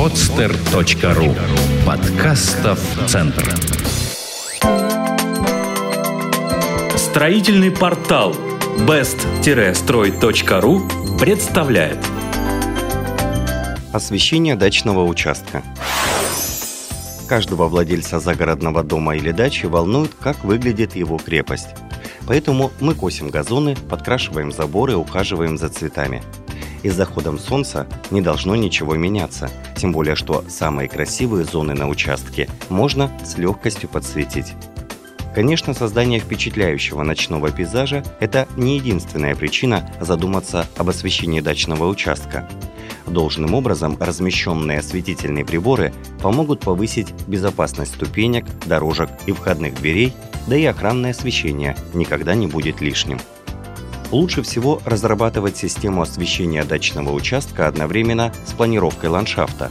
podster.ru Подкастов Центр. Строительный портал best-строй.ру представляет. Освещение дачного участка. Каждого владельца загородного дома или дачи волнует, как выглядит его крепость. Поэтому мы косим газоны, подкрашиваем заборы, ухаживаем за цветами – и с заходом солнца не должно ничего меняться, тем более что самые красивые зоны на участке можно с легкостью подсветить. Конечно, создание впечатляющего ночного пейзажа – это не единственная причина задуматься об освещении дачного участка. Должным образом размещенные осветительные приборы помогут повысить безопасность ступенек, дорожек и входных дверей, да и охранное освещение никогда не будет лишним. Лучше всего разрабатывать систему освещения дачного участка одновременно с планировкой ландшафта.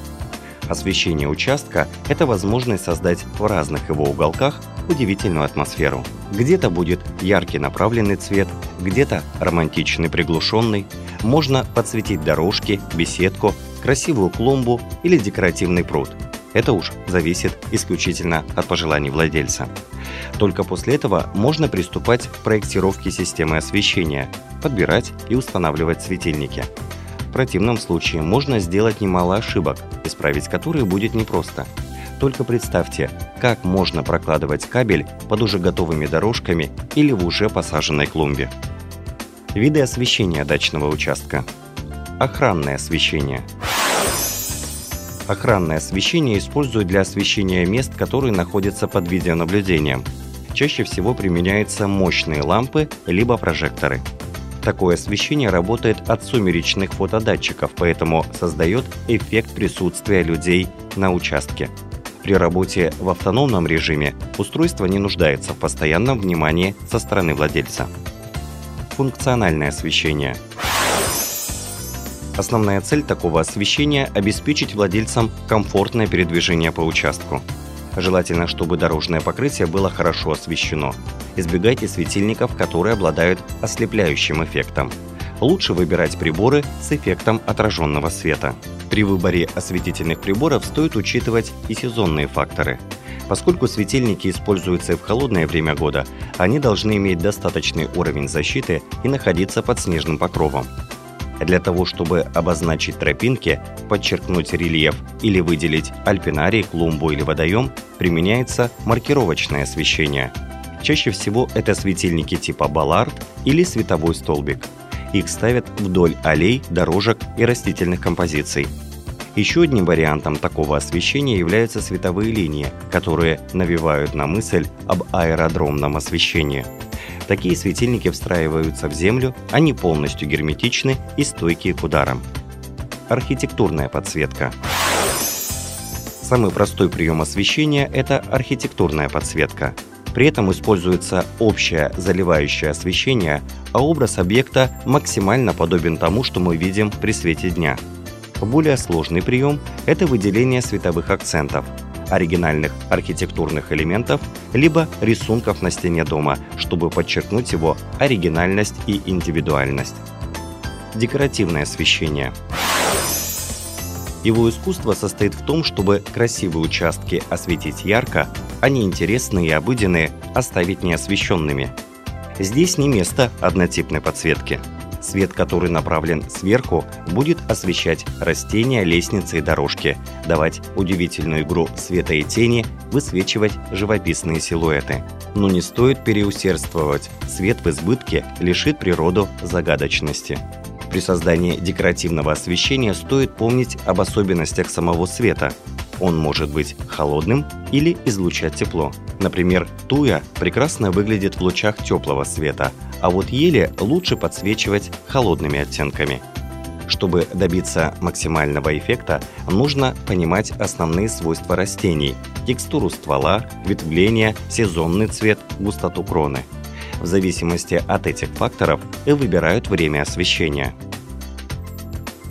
Освещение участка – это возможность создать в разных его уголках удивительную атмосферу. Где-то будет яркий направленный цвет, где-то романтичный приглушенный. Можно подсветить дорожки, беседку, красивую клумбу или декоративный пруд. Это уж зависит исключительно от пожеланий владельца. Только после этого можно приступать к проектировке системы освещения, подбирать и устанавливать светильники. В противном случае можно сделать немало ошибок, исправить которые будет непросто. Только представьте, как можно прокладывать кабель под уже готовыми дорожками или в уже посаженной клумбе. Виды освещения дачного участка. Охранное освещение. Охранное освещение используют для освещения мест, которые находятся под видеонаблюдением – чаще всего применяются мощные лампы либо прожекторы. Такое освещение работает от сумеречных фотодатчиков, поэтому создает эффект присутствия людей на участке. При работе в автономном режиме устройство не нуждается в постоянном внимании со стороны владельца. Функциональное освещение. Основная цель такого освещения – обеспечить владельцам комфортное передвижение по участку. Желательно, чтобы дорожное покрытие было хорошо освещено. Избегайте светильников, которые обладают ослепляющим эффектом. Лучше выбирать приборы с эффектом отраженного света. При выборе осветительных приборов стоит учитывать и сезонные факторы. Поскольку светильники используются и в холодное время года, они должны иметь достаточный уровень защиты и находиться под снежным покровом. Для того, чтобы обозначить тропинки, подчеркнуть рельеф или выделить альпинарий, клумбу или водоем, применяется маркировочное освещение. Чаще всего это светильники типа баллард или световой столбик. Их ставят вдоль аллей, дорожек и растительных композиций. Еще одним вариантом такого освещения являются световые линии, которые навевают на мысль об аэродромном освещении – Такие светильники встраиваются в землю, они полностью герметичны и стойкие к ударам. Архитектурная подсветка. Самый простой прием освещения – это архитектурная подсветка. При этом используется общее заливающее освещение, а образ объекта максимально подобен тому, что мы видим при свете дня. Более сложный прием – это выделение световых акцентов – оригинальных архитектурных элементов, либо рисунков на стене дома, чтобы подчеркнуть его оригинальность и индивидуальность. Декоративное освещение. Его искусство состоит в том, чтобы красивые участки осветить ярко, а неинтересные и обыденные оставить неосвещенными. Здесь не место однотипной подсветки – Свет, который направлен сверху, будет освещать растения, лестницы и дорожки, давать удивительную игру света и тени, высвечивать живописные силуэты. Но не стоит переусердствовать. Свет в избытке лишит природу загадочности. При создании декоративного освещения стоит помнить об особенностях самого света. Он может быть холодным или излучать тепло. Например, туя прекрасно выглядит в лучах теплого света, а вот ели лучше подсвечивать холодными оттенками. Чтобы добиться максимального эффекта, нужно понимать основные свойства растений – текстуру ствола, ветвление, сезонный цвет, густоту кроны. В зависимости от этих факторов и выбирают время освещения.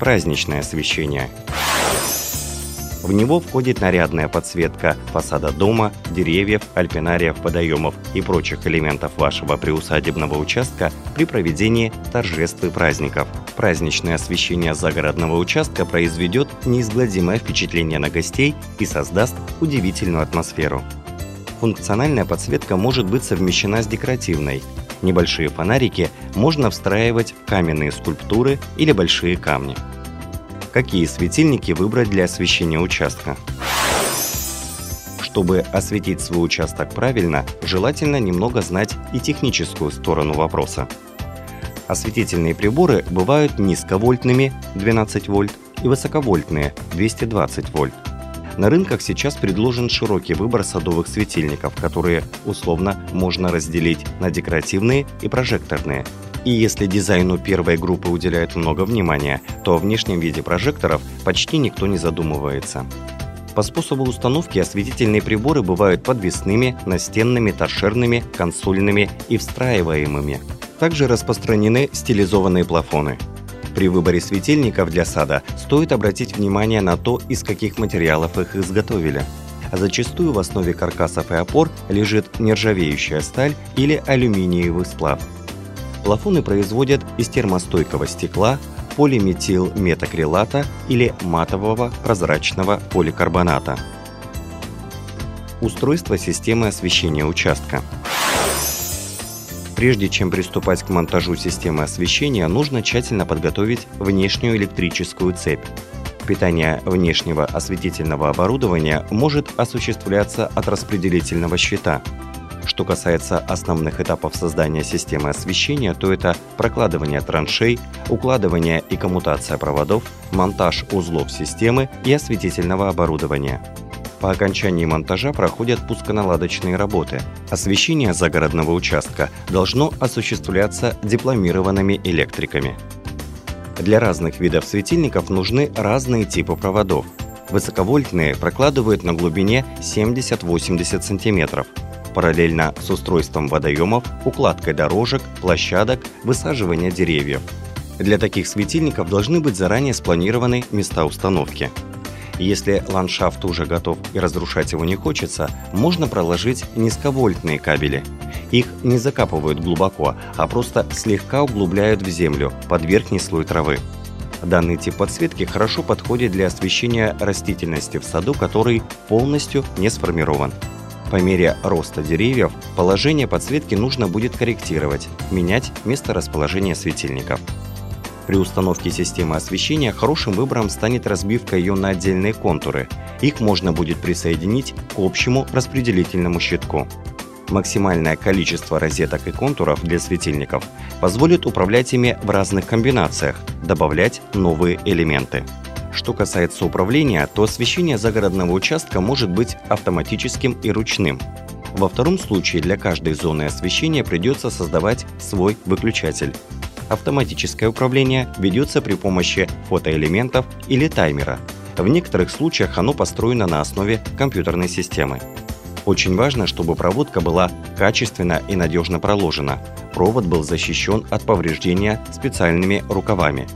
Праздничное освещение – В него входит нарядная подсветка фасада дома, деревьев, альпинариев, водоемов и прочих элементов вашего приусадебного участка при проведении торжеств и праздников. Праздничное освещение загородного участка произведет неизгладимое впечатление на гостей и создаст удивительную атмосферу. Функциональная подсветка может быть совмещена с декоративной. Небольшие фонарики можно встраивать в каменные скульптуры или большие камни. Какие светильники выбрать для освещения участка? Чтобы осветить свой участок правильно, желательно немного знать и техническую сторону вопроса. Осветительные приборы бывают низковольтными 12 вольт и высоковольтные 220 вольт. На рынках сейчас предложен широкий выбор садовых светильников, которые условно можно разделить на декоративные и прожекторные. И если дизайну первой группы уделяют много внимания, то о внешнем виде прожекторов почти никто не задумывается. По способу установки осветительные приборы бывают подвесными, настенными, торшерными, консольными и встраиваемыми. Также распространены стилизованные плафоны. При выборе светильников для сада стоит обратить внимание на то, из каких материалов их изготовили. А зачастую в основе каркасов и опор лежит нержавеющая сталь или алюминиевый сплав. Плафоны производят из термостойкого стекла, полиметилметакрилата или матового прозрачного поликарбоната. Устройство системы освещения участка – Прежде чем приступать к монтажу системы освещения, нужно тщательно подготовить внешнюю электрическую цепь. Питание внешнего осветительного оборудования может осуществляться от распределительного щита. Что касается основных этапов создания системы освещения, то это прокладывание траншей, укладывание и коммутация проводов, монтаж узлов системы и осветительного оборудования – по окончании монтажа проходят пусконаладочные работы. Освещение загородного участка должно осуществляться дипломированными электриками. Для разных видов светильников нужны разные типы проводов. Высоковольтные прокладывают на глубине 70-80 см, параллельно с устройством водоемов, укладкой дорожек, площадок, высаживания деревьев. Для таких светильников должны быть заранее спланированы места установки – если ландшафт уже готов и разрушать его не хочется, можно проложить низковольтные кабели. Их не закапывают глубоко, а просто слегка углубляют в землю под верхний слой травы. Данный тип подсветки хорошо подходит для освещения растительности в саду, который полностью не сформирован. По мере роста деревьев положение подсветки нужно будет корректировать, менять место расположения светильников. При установке системы освещения хорошим выбором станет разбивка ее на отдельные контуры. Их можно будет присоединить к общему распределительному щитку. Максимальное количество розеток и контуров для светильников позволит управлять ими в разных комбинациях, добавлять новые элементы. Что касается управления, то освещение загородного участка может быть автоматическим и ручным. Во втором случае для каждой зоны освещения придется создавать свой выключатель. Автоматическое управление ведется при помощи фотоэлементов или таймера. В некоторых случаях оно построено на основе компьютерной системы. Очень важно, чтобы проводка была качественно и надежно проложена. Провод был защищен от повреждения специальными рукавами.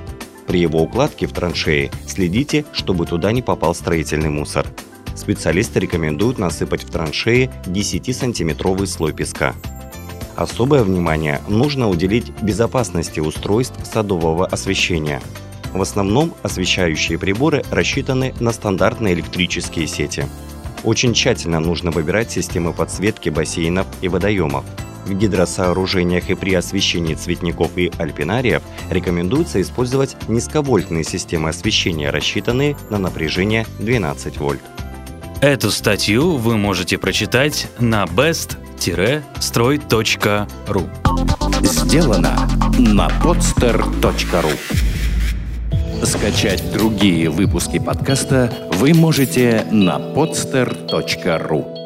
При его укладке в траншеи следите, чтобы туда не попал строительный мусор. Специалисты рекомендуют насыпать в траншеи 10-сантиметровый слой песка. Особое внимание нужно уделить безопасности устройств садового освещения. В основном освещающие приборы рассчитаны на стандартные электрические сети. Очень тщательно нужно выбирать системы подсветки бассейнов и водоемов. В гидросооружениях и при освещении цветников и альпинариев рекомендуется использовать низковольтные системы освещения, рассчитанные на напряжение 12 вольт. Эту статью вы можете прочитать на best строй.ру Сделано на podster.ru Скачать другие выпуски подкаста вы можете на podster.ru